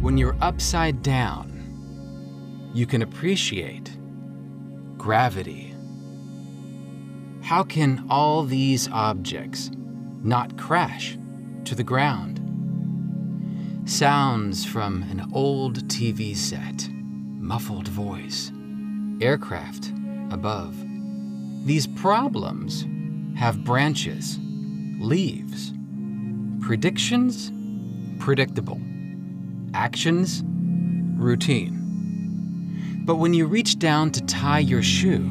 When you're upside down, you can appreciate gravity. How can all these objects not crash to the ground? Sounds from an old TV set, muffled voice, aircraft above. These problems have branches, leaves, predictions, predictable, actions, routine. But when you reach down to tie your shoe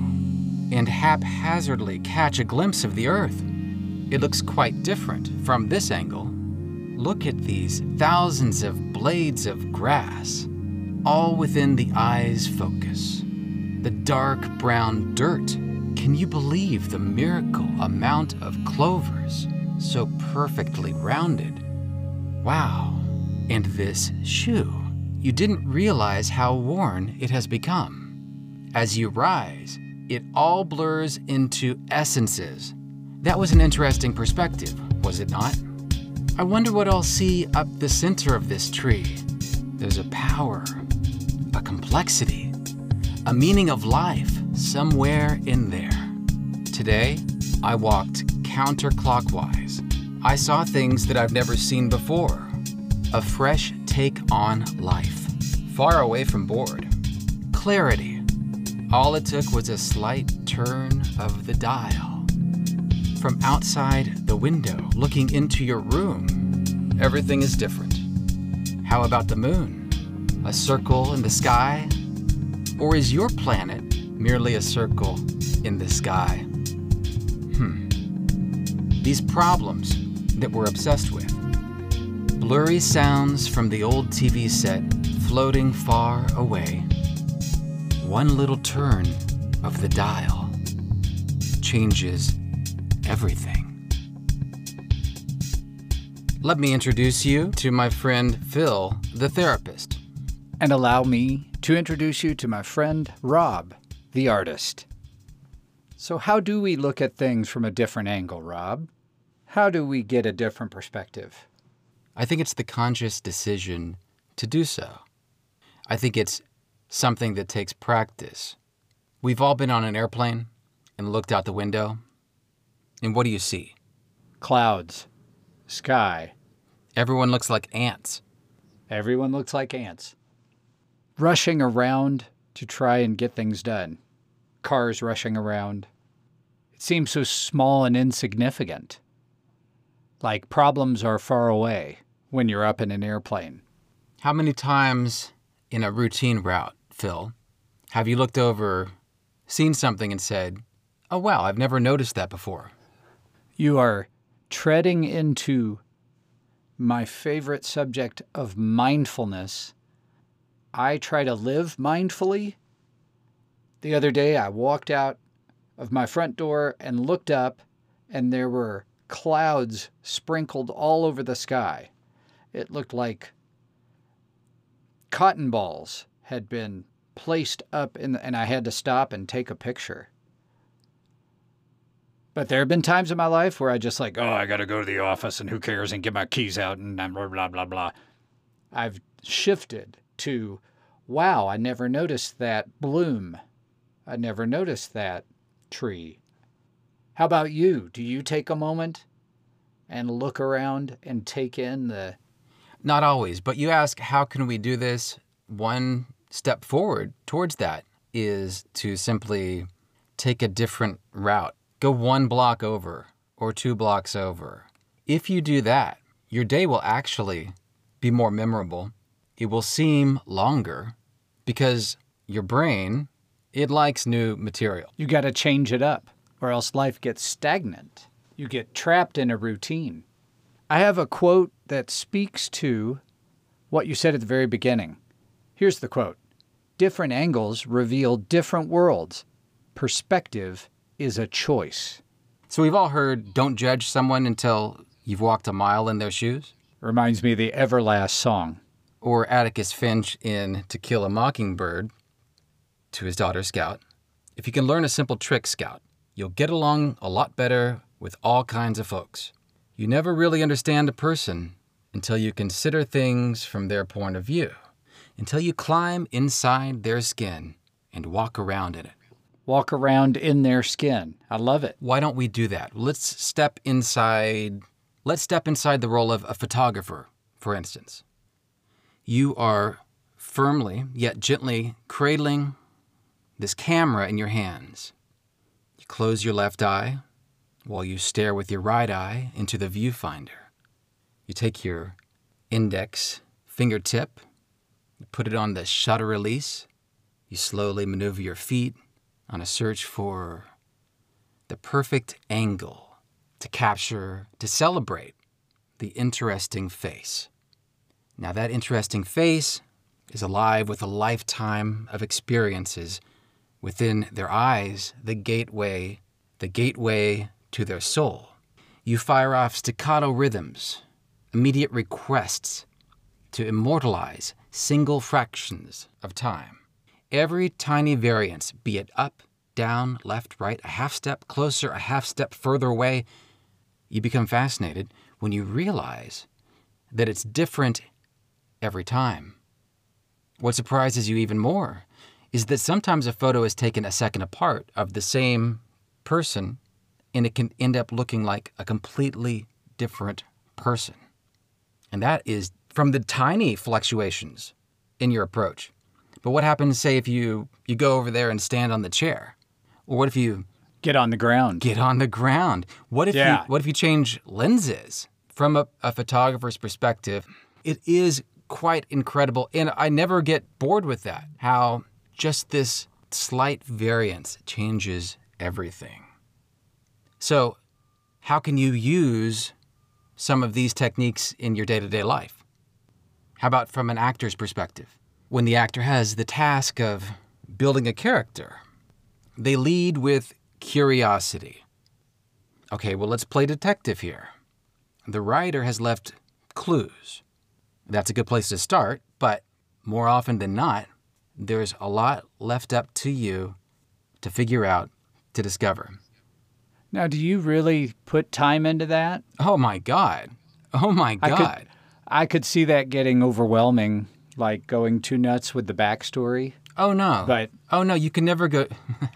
and haphazardly catch a glimpse of the earth, it looks quite different from this angle. Look at these thousands of blades of grass, all within the eye's focus. The dark brown dirt. Can you believe the miracle amount of clovers so perfectly rounded? Wow. And this shoe. You didn't realize how worn it has become. As you rise, it all blurs into essences. That was an interesting perspective, was it not? I wonder what I'll see up the center of this tree. There's a power, a complexity, a meaning of life somewhere in there. Today, I walked counterclockwise. I saw things that I've never seen before. A fresh take on life, far away from bored. Clarity. All it took was a slight turn of the dial. From outside the window, looking into your room, everything is different. How about the moon? A circle in the sky? Or is your planet merely a circle in the sky? Hmm. These problems that we're obsessed with. Blurry sounds from the old TV set floating far away. One little turn of the dial changes everything. Let me introduce you to my friend Phil, the therapist. And allow me to introduce you to my friend Rob, the artist. So, how do we look at things from a different angle, Rob? How do we get a different perspective? I think it's the conscious decision to do so. I think it's something that takes practice. We've all been on an airplane and looked out the window, and what do you see? Clouds, sky. Everyone looks like ants. Everyone looks like ants. Rushing around to try and get things done. Cars rushing around. It seems so small and insignificant. Like problems are far away when you're up in an airplane. How many times in a routine route, Phil, have you looked over, seen something, and said, Oh, wow, I've never noticed that before? You are treading into my favorite subject of mindfulness. I try to live mindfully. The other day, I walked out of my front door and looked up, and there were clouds sprinkled all over the sky. It looked like cotton balls had been placed up in the, and I had to stop and take a picture. But there have been times in my life where I just like, oh, I got to go to the office and who cares and get my keys out and blah, blah, blah, blah. I've shifted to, wow, I never noticed that bloom. I never noticed that tree. How about you? Do you take a moment and look around and take in the. Not always, but you ask, how can we do this? One step forward towards that is to simply take a different route. Go one block over or two blocks over. If you do that, your day will actually be more memorable. It will seem longer because your brain, it likes new material. You got to change it up or else life gets stagnant. You get trapped in a routine. I have a quote that speaks to what you said at the very beginning. Here's the quote Different angles reveal different worlds. Perspective is a choice. So we've all heard don't judge someone until you've walked a mile in their shoes. Reminds me of the Everlast song. Or Atticus Finch in To Kill a Mockingbird to his daughter Scout. If you can learn a simple trick, Scout, you'll get along a lot better with all kinds of folks. You never really understand a person until you consider things from their point of view, until you climb inside their skin and walk around in it. Walk around in their skin. I love it. Why don't we do that? Let's step inside. Let's step inside the role of a photographer, for instance. You are firmly yet gently cradling this camera in your hands. You close your left eye while you stare with your right eye into the viewfinder. You take your index fingertip, you put it on the shutter release, you slowly maneuver your feet on a search for the perfect angle to capture, to celebrate the interesting face. Now, that interesting face is alive with a lifetime of experiences within their eyes, the gateway, the gateway to their soul. You fire off staccato rhythms, immediate requests to immortalize single fractions of time. Every tiny variance, be it up, down, left, right, a half step closer, a half step further away, you become fascinated when you realize that it's different every time. What surprises you even more is that sometimes a photo is taken a second apart of the same person and it can end up looking like a completely different person. And that is from the tiny fluctuations in your approach. But what happens, say, if you, you go over there and stand on the chair? Or what if you Get on the ground. get on the ground? What if Yeah. you what if you change lenses from a, a photographer's perspective? It is quite incredible, and I never get bored with that. How just this slight variance changes everything. So, how can you use some of these techniques in your day-to-day life? How about from an actor's perspective? When the actor has the task of building a character, they lead with curiosity. Okay, well, let's play detective here. The writer has left clues. That's a good place to start, but more often than not, there's a lot left up to you to figure out, to discover. Now, do you really put time into that? Oh my God. Oh my I God. could, I could see that getting overwhelming, like going too nuts with the backstory. Oh no. But- oh no, you can never go.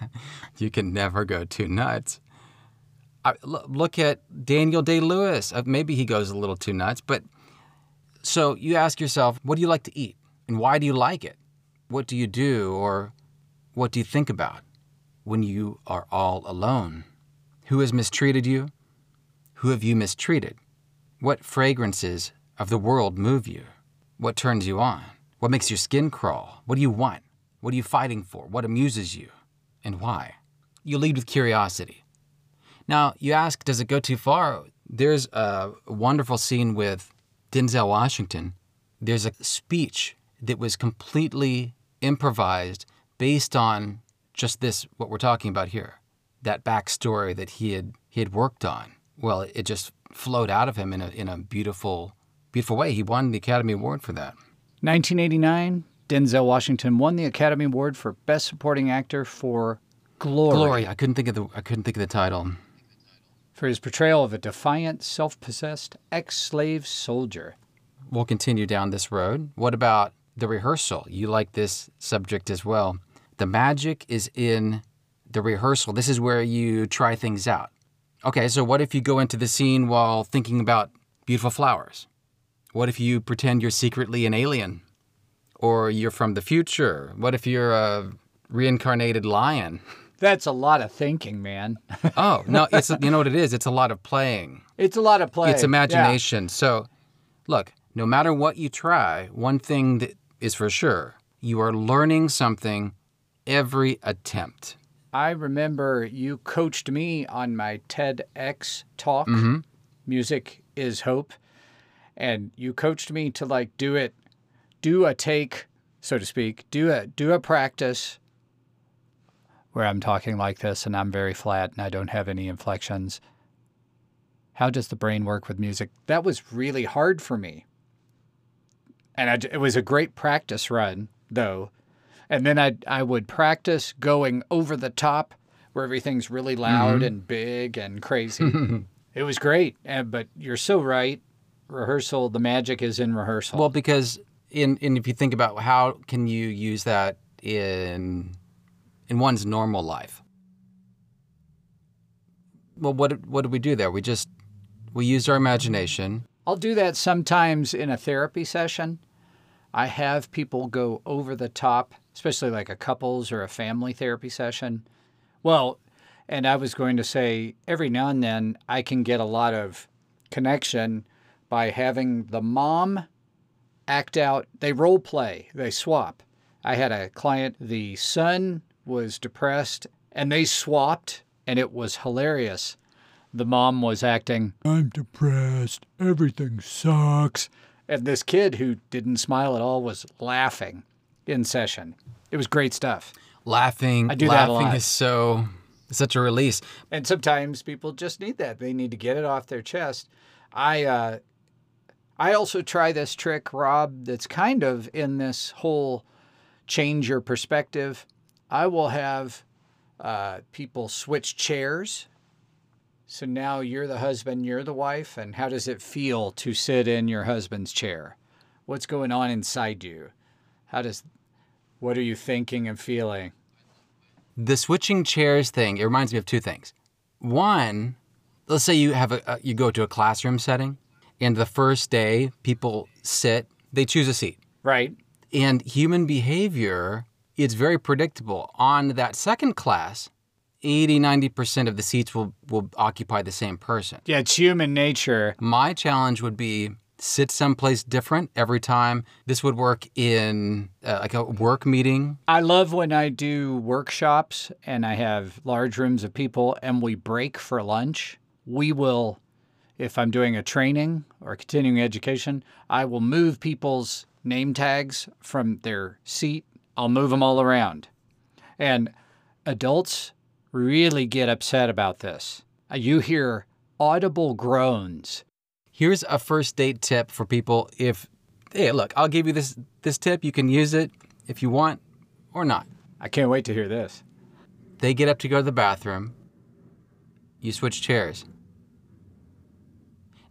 you can never go too nuts. I, look at Daniel Day Lewis. Uh, maybe he goes a little too nuts, but so you ask yourself, what do you like to eat, and why do you like it? What do you do, or what do you think about when you are all alone? Who has mistreated you? Who have you mistreated? What fragrances of the world move you? What turns you on? What makes your skin crawl? What do you want? What are you fighting for? What amuses you? And why? You lead with curiosity. Now, you ask, does it go too far? There's a wonderful scene with Denzel Washington. There's a speech that was completely improvised based on just this, what we're talking about here, that backstory that he had, he had worked on. Well, it just flowed out of him in a, in a beautiful, beautiful way. He won the Academy Award for that. 1989, Denzel Washington won the Academy Award for Best Supporting Actor for Glory, Glory. I couldn't think of the I couldn't think of the title. for his portrayal of a defiant, self-possessed ex-slave soldier. We'll continue down this road. What about the rehearsal? You like this subject as well. The magic is in the rehearsal. This is where you try things out. Okay, so what if you go into the scene while thinking about beautiful flowers? What if you pretend you're secretly an alien? Or you're from the future? What if you're a reincarnated lion? That's a lot of thinking, man. Oh, no, it's you know what it is? It's a lot of playing. it's a lot of play. It's Yeah. imagination. So, look, no matter what you try, one thing that is for sure, you are learning something every attempt. I remember you coached me on my TEDx talk. Mm-hmm. Music is hope. And you coached me to like do it, do a take, so to speak, do a do a practice where I'm talking like this and I'm very flat and I don't have any inflections. How does the brain work with music? That was really hard for me. And I, it was a great practice run, though. And then I I would practice going over the top where everything's really loud mm-hmm. and big and crazy. it was great. And, but you're so right. rehearsal, the magic is in rehearsal. Well, because in, in if you think about how can you use that in in one's normal life? Well, what what did we do there? We just we used our imagination. I'll do that sometimes in a therapy session. I have people go over the top, especially like a couples or a family therapy session. Well, and I was going to say every now and then I can get a lot of connection by having the mom act out, they role play, they swap. I had a client, the son was depressed, and they swapped, and it was hilarious. The mom was acting, I'm depressed, everything sucks. And this kid who didn't smile at all was laughing in session. It was great stuff. Laughing, I do that a laughing lot. is so such a release. And sometimes people just need that. They need to get it off their chest. I uh, I also try this trick, Rob, that's kind of in this whole change your perspective. I will have uh, people switch chairs. So now you're the husband, you're the wife, and how does it feel to sit in your husband's chair? What's going on inside you? How does what are you thinking and feeling? The switching chairs thing, it reminds me of two things. One, let's say you have a, a you go to a classroom setting and the first day people sit, they choose a seat. Right? And human behavior, it's very predictable. On that second class, 80, 90% of the seats will, will occupy the same person. Yeah, it's human nature. My challenge would be sit someplace different every time. This would work in uh, like a work meeting. I love when I do workshops and I have large rooms of people and we break for lunch. We will, if I'm doing a training or continuing education, I will move people's name tags from their seat. I'll move them all around. And adults really get upset about this. You hear audible groans. Here's a first date tip for people if hey, look, I'll give you this this tip, you can use it if you want or not. I can't wait to hear this. They get up to go to the bathroom. You switch chairs.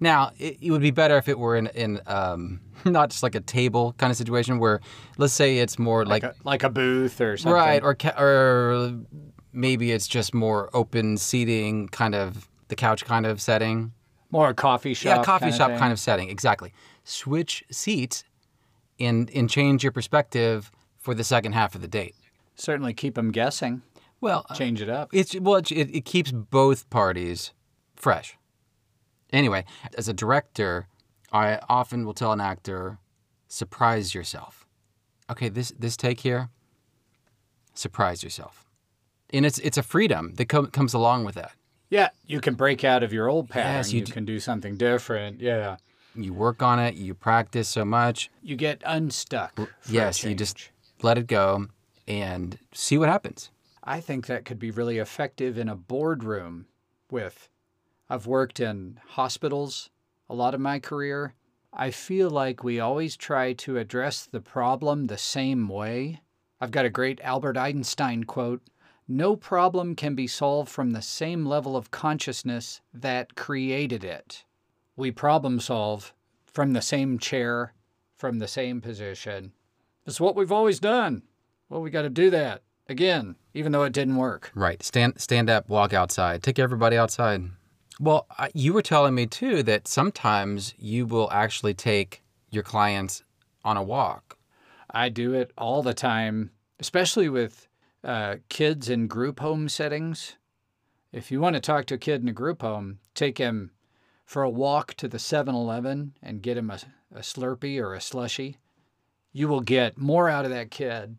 Now, it, it would be better if it were in, in um, not just like a table kind of situation where, let's say it's more like, Like a, like a booth or something. right, or ca- or maybe it's just more open seating, kind of the couch kind of setting. More a coffee shop. yeah, coffee kinda shop thing. kind of setting, exactly. Switch seats, and and change your perspective for the second half of the date. Certainly keep them guessing. Well, uh, Change it up. It's well, it, it keeps both parties fresh. Anyway, as a director, I often will tell an actor, surprise yourself. Okay, this this take here, surprise yourself, and it's it's a freedom that com- comes along with that. Yeah, you can break out of your old pattern. Yes, you you do. can do something different. Yeah. You work on it, you practice so much. You get unstuck. yes, you just let it go and see what happens. I think that could be really effective in a boardroom with I've worked in hospitals a lot of my career. I feel like we always try to address the problem the same way. I've got a great Albert Einstein quote No problem can be solved from the same level of consciousness that created it. We problem solve from the same chair, from the same position. It's what we've always done. Well, we got to do that again, even though it didn't work. Right. Stand stand up, walk outside. Take everybody outside. Well, you were telling me too that sometimes you will actually take your clients on a walk. I do it all the time, especially with uh, kids in group home settings. If you want to talk to a kid in a group home, take him for a walk to the 7 Eleven and get him a, a Slurpee or a slushie. You will get more out of that kid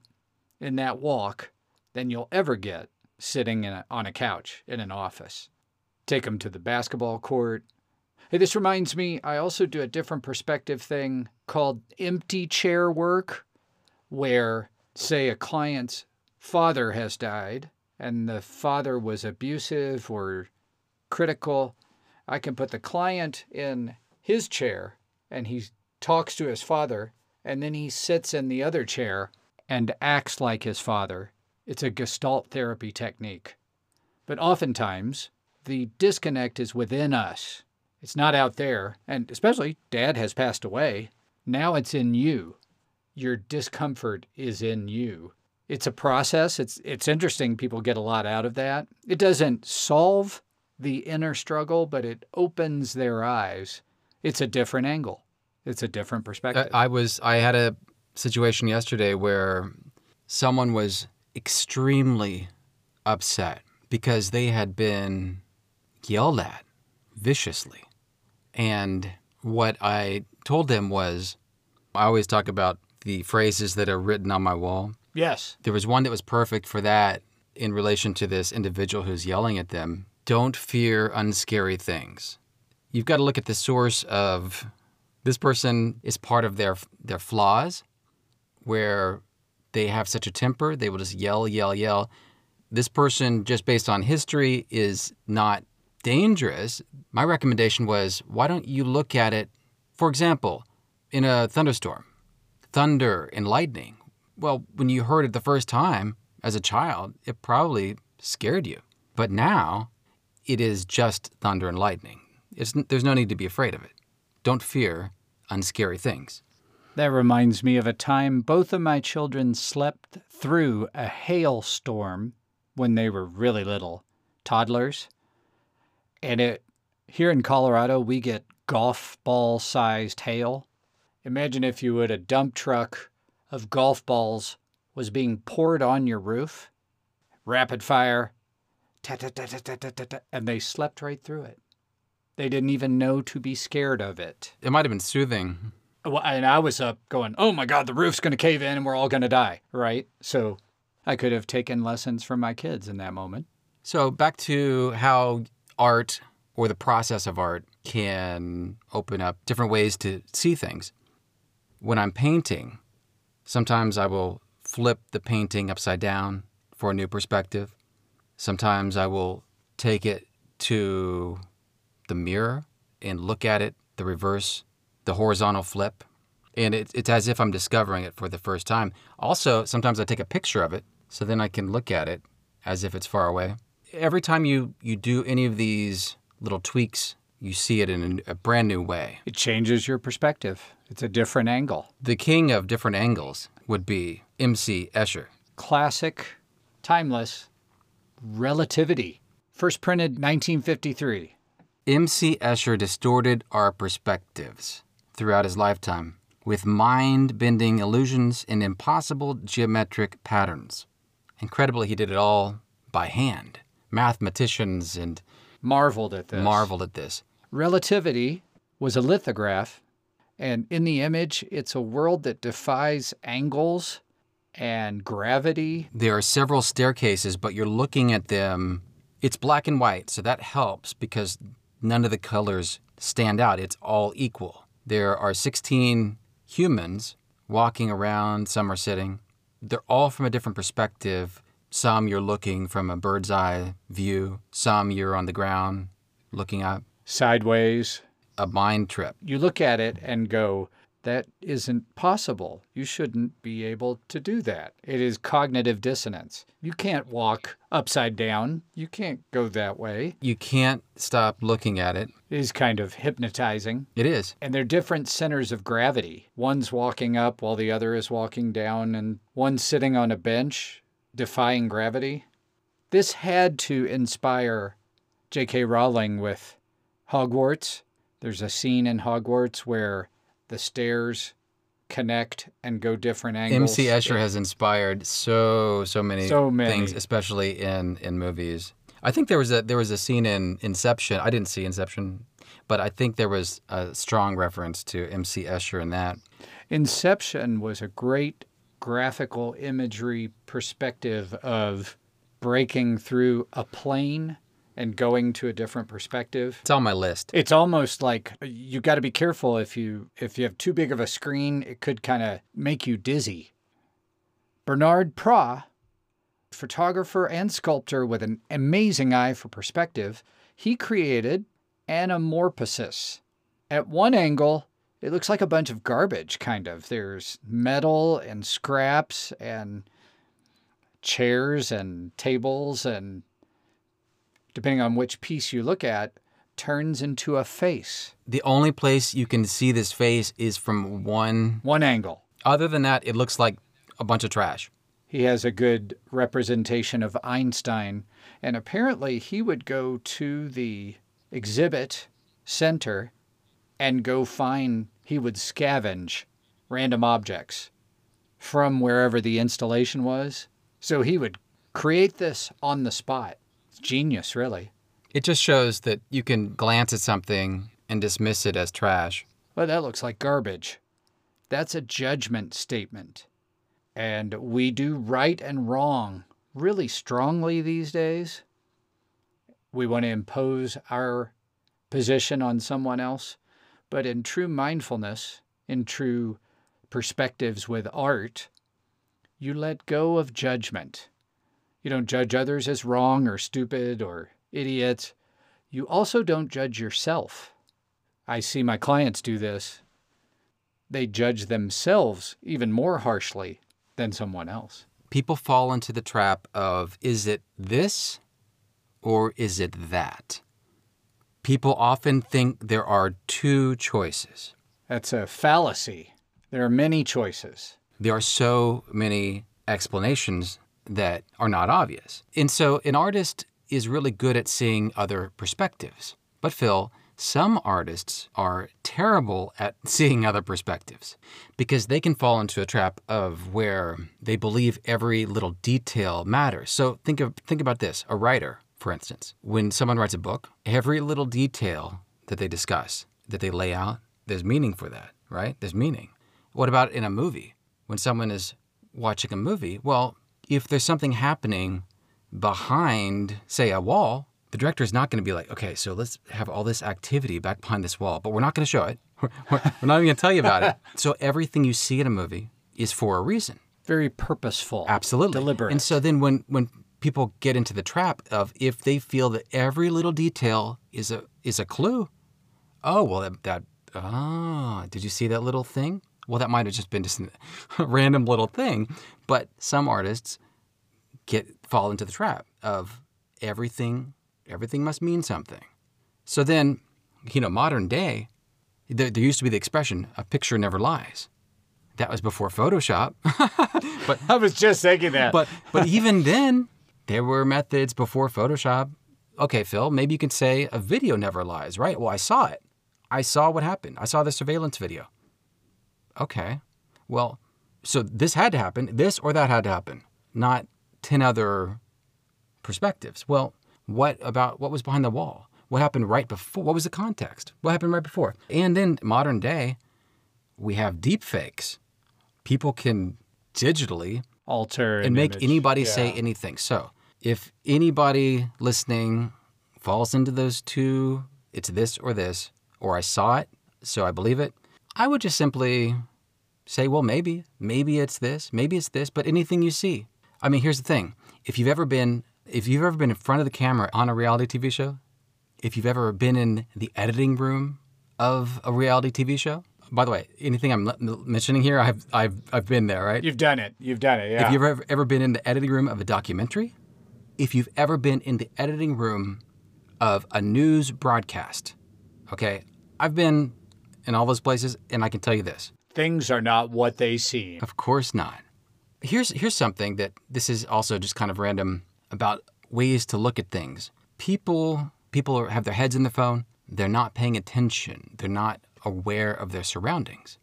in that walk than you'll ever get sitting in a, on a couch in an office. Take him to the basketball court. Hey, this reminds me, I also do a different perspective thing called empty chair work, where, say, a client's father has died and the father was abusive or critical. I can put the client in his chair and he talks to his father, and then he sits in the other chair and acts like his father. It's a gestalt therapy technique. But oftentimes, the disconnect is within us. It's not out there. And especially, dad has passed away. Now it's in you. Your discomfort is in you. It's a process. It's, it's interesting. People get a lot out of that. It doesn't solve the inner struggle, but it opens their eyes. It's a different angle, it's a different perspective. I was I had a situation yesterday where someone was extremely upset because they had been yelled at viciously. And what I told them was I always talk about the phrases that are written on my wall. Yes. There was one that was perfect for that in relation to this individual who's yelling at them. Don't fear unscary things. You've got to look at the source of this person is part of their their flaws where they have such a temper, they will just yell, yell, yell. This person just based on history is not dangerous. My recommendation was why don't you look at it for example, in a thunderstorm, thunder and lightning. Well, when you heard it the first time as a child, it probably scared you. But now, it is just thunder and lightning. It's, there's no need to be afraid of it. Don't fear unscary things. That reminds me of a time both of my children slept through a hailstorm when they were really little, toddlers. And it here in Colorado we get golf ball sized hail. Imagine if you would a dump truck of golf balls was being poured on your roof, rapid fire, ta ta ta ta ta ta ta, ta, and they slept right through it. They didn't even know to be scared of it. It might have been soothing. Well, and I was up going, oh my God, the roof's going to cave in and we're all going to die, right? So I could have taken lessons from my kids in that moment. So, back to how art or the process of art can open up different ways to see things. When I'm painting, sometimes I will flip the painting upside down for a new perspective. Sometimes I will take it to the mirror and look at it, the reverse, the horizontal flip. And it, it's as if I'm discovering it for the first time. Also, sometimes I take a picture of it so then I can look at it as if it's far away. Every time you, you do any of these little tweaks, you see it in a, a brand new way. It changes your perspective, it's a different angle. The king of different angles would be M.C. Escher. Classic, timeless, relativity. First printed 1953. M.C. Escher distorted our perspectives throughout his lifetime with mind bending illusions and impossible geometric patterns. Incredibly, he did it all by hand. Mathematicians and Marveled at this. marveled at this. Relativity was a lithograph, and in the image, it's a world that defies angles and gravity. There are several staircases, but you're looking at them. It's black and white, so that helps because none of the colors stand out. It's all equal. There are 16 humans walking around, some are sitting. They're all from a different perspective. Some you're looking from a bird's eye view, some you're on the ground looking up. Sideways. A mind trip. You look at it and go, that isn't possible. You shouldn't be able to do that. It is cognitive dissonance. You can't walk upside down. You can't go that way. You can't stop looking at it. It is kind of hypnotizing. It is. And they're different centers of gravity. One's walking up while the other is walking down, and one's sitting on a bench defying gravity. This had to inspire J.K. Rowling with Hogwarts. There's a scene in Hogwarts where the stairs connect and go different angles. MC Escher has inspired so so many, So many. things, especially in in movies. I think there was a there was a scene in Inception. I didn't see Inception, but I think there was a strong reference to MC Escher in that. Inception was a great graphical imagery perspective of breaking through a plane and going to a different perspective. It's on my list. It's almost like uh, you got to be careful if you if you have too big of a screen, it could kind of make you dizzy. Bernard Pras, photographer and sculptor with an amazing eye for perspective, he created anamorphosis. At one angle, it looks like a bunch of garbage kind of. There's metal and scraps and chairs and tables and depending on which piece you look at, turns into a face. The only place you can see this face is from one. One angle. Other than that, it looks like a bunch of trash. He has a good representation of Einstein, and apparently he would go to the exhibit center and go find, he would scavenge random objects from wherever the installation was. So he would create this on the spot. Genius, really. It just shows that you can glance at something and dismiss it as trash. Well, that looks like garbage. That's a judgment statement. And we do right and wrong really strongly these days. We want to impose our position on someone else. But in true mindfulness, in true perspectives with art, you let go of judgment. You don't judge others as wrong or stupid or idiots. You also don't judge yourself. I see my clients do this. They judge themselves even more harshly than someone else. People fall into the trap of is it this or is it that? People often think there are two choices. That's a fallacy. There are many choices. There are so many explanations that are not obvious. And so an artist is really good at seeing other perspectives. But Phil, some artists are terrible at seeing other perspectives because they can fall into a trap of where they believe every little detail matters. So think of think about this, a writer, for instance. When someone writes a book, every little detail that they discuss, that they lay out, there's meaning for that, right? There's meaning. What about in a movie? When someone is watching a movie, well, if there's something happening behind, say, a wall, the director is not going to be like, okay, so let's have all this activity back behind this wall, but we're not going to show it. We're, we're not even going to tell you about it. So everything you see in a movie is for a reason. Very purposeful. Absolutely. Deliberate. And so then when, when people get into the trap of if they feel that every little detail is a, is a clue, oh, well, that, that ah, did you see that little thing? Well, that might have just been just a random little thing. But some artists get fall into the trap of everything everything must mean something. So then, you know, modern day, there, there used to be the expression "a picture never lies." That was before Photoshop. but I was just thinking that. but but even then, there were methods before Photoshop. Okay, Phil, maybe you can say a video never lies, right? Well, I saw it. I saw what happened. I saw the surveillance video. Okay. Well, so this had to happen, this or that had to happen, not 10 other perspectives. Well, what about what was behind the wall? What happened right before? What was the context? What happened right before? And then modern day, we have deep fakes. People can digitally alter and make image. anybody say anything. So if anybody listening falls into those two, it's this or this, or I saw it, so I believe it, I would just simply say, well, maybe, maybe it's this, maybe it's this, but anything you see. I mean, here's the thing: if you've ever been, if you've ever been in front of the camera on a reality TV show, if you've ever been in the editing room of a reality TV show. By the way, anything I'm mentioning here, I've, I've, I've been there, right? You've done it. You've done it. Yeah. If you've ever, ever been in the editing room of a documentary, if you've ever been in the editing room of a news broadcast, okay, I've been in all those places, and I can tell you this: Things are not what they seem. of course not. Here's here's something that this is also just kind of random about ways to look at things. People people are, have their heads in the phone. They're not paying attention. They're not aware of their surroundings,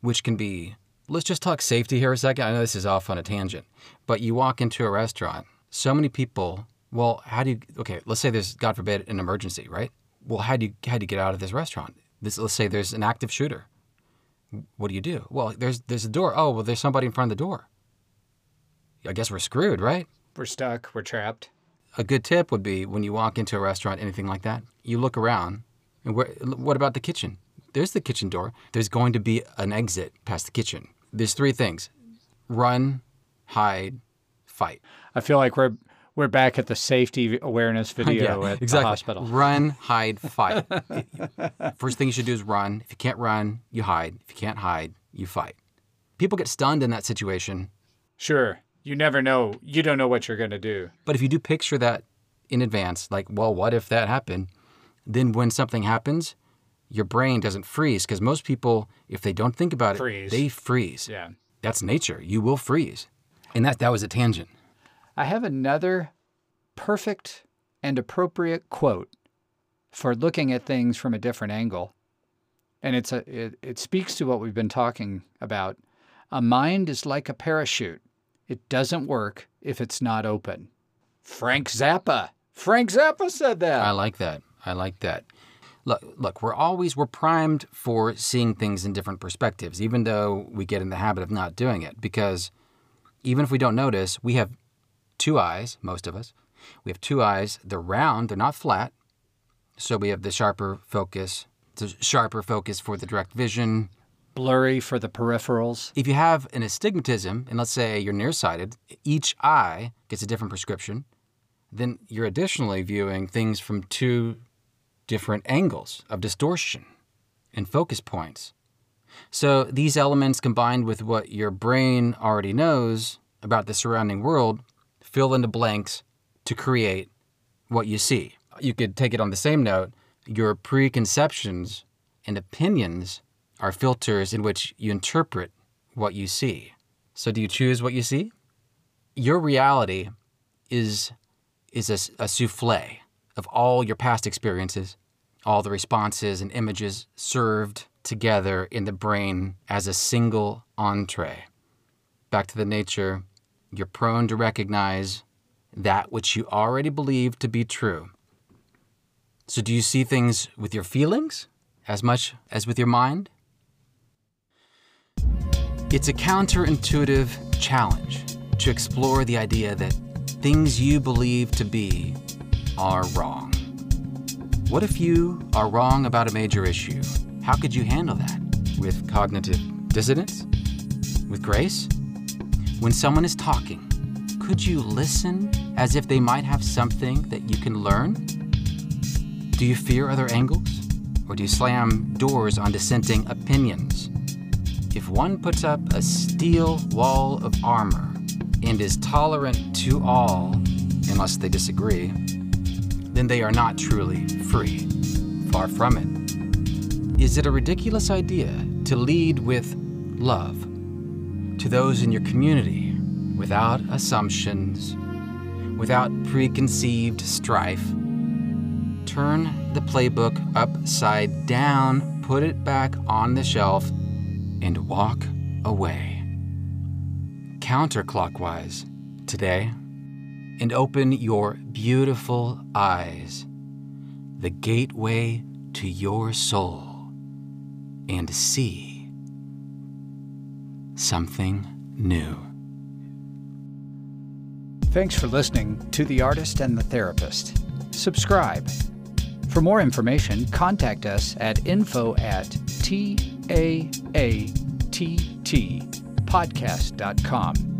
which can be. Let's just talk safety here a second. I know this is off on a tangent, but you walk into a restaurant. So many people. Well, how do you? Okay, let's say there's God forbid an emergency, right? Well, how do you how do you get out of this restaurant? This, let's say there's an active shooter what do you do? Well, there's there's a door. Oh, well, there's somebody in front of the door. I guess we're screwed, right? We're stuck. We're trapped. A good tip would be when you walk into a restaurant, anything like that, you look around. And where, what about the kitchen? There's the kitchen door. There's going to be an exit past the kitchen. There's three things: run, hide, fight. I feel like we're we're back at the safety awareness video at the hospital. Run, hide, fight. First thing you should do is run. If you can't run, you hide. If you can't hide, you fight. People get stunned in that situation Sure. You never know. You don't know what you're going to do. But if you do picture that in advance, like, well, what if that happened? then when something happens, your brain doesn't freeze because most people, if they don't think about Freeze. it, they freeze. Yeah. That's nature. You will freeze. And that that was a tangent. I have another perfect and appropriate quote for looking at things from a different angle. And it's a it, it speaks to what we've been talking about. A mind is like a parachute. It doesn't work if it's not open. Frank Zappa. Frank Zappa said that. I like that. I like that. Look, look, we're always we're primed for seeing things in different perspectives, even though we get in the habit of not doing it. Because even if we don't notice, we have two eyes, most of us. We have two eyes. They're round, they're not flat. So we have the sharper focus, the sharper focus for the direct vision. Blurry for the peripherals. If you have an astigmatism, and let's say you're nearsighted, each eye gets a different prescription, then you're additionally viewing things from two different angles of distortion and focus points. So these elements combined with what your brain already knows about the surrounding world fill in the blanks to create what you see. You could take it on the same note. Your preconceptions and opinions are filters in which you interpret what you see. So do you choose what you see? Your reality is is a, a souffle of all your past experiences, all the responses and images served together in the brain as a single entree. Back to the nature, you're prone to recognize that which you already believe to be true. So, do you see things with your feelings as much as with your mind? It's a counterintuitive challenge to explore the idea that things you believe to be are wrong. What if you are wrong about a major issue? How could you handle that? With cognitive dissonance? With grace? When someone is talking, could you listen as if they might have something that you can learn? Do you fear other angles? Or do you slam doors on dissenting opinions? If one puts up a steel wall of armor and is tolerant to all, unless they disagree, then they are not truly free. Far from it. Is it a ridiculous idea to lead with love to those in your community without assumptions, without preconceived strife? Turn the playbook upside down, put it back on the shelf, and walk away. Counterclockwise today, and open your beautiful eyes, the gateway to your soul, and see something new. Thanks for listening to The Artist and the Therapist. Subscribe. For more information, contact us at info at taatt podcast.com.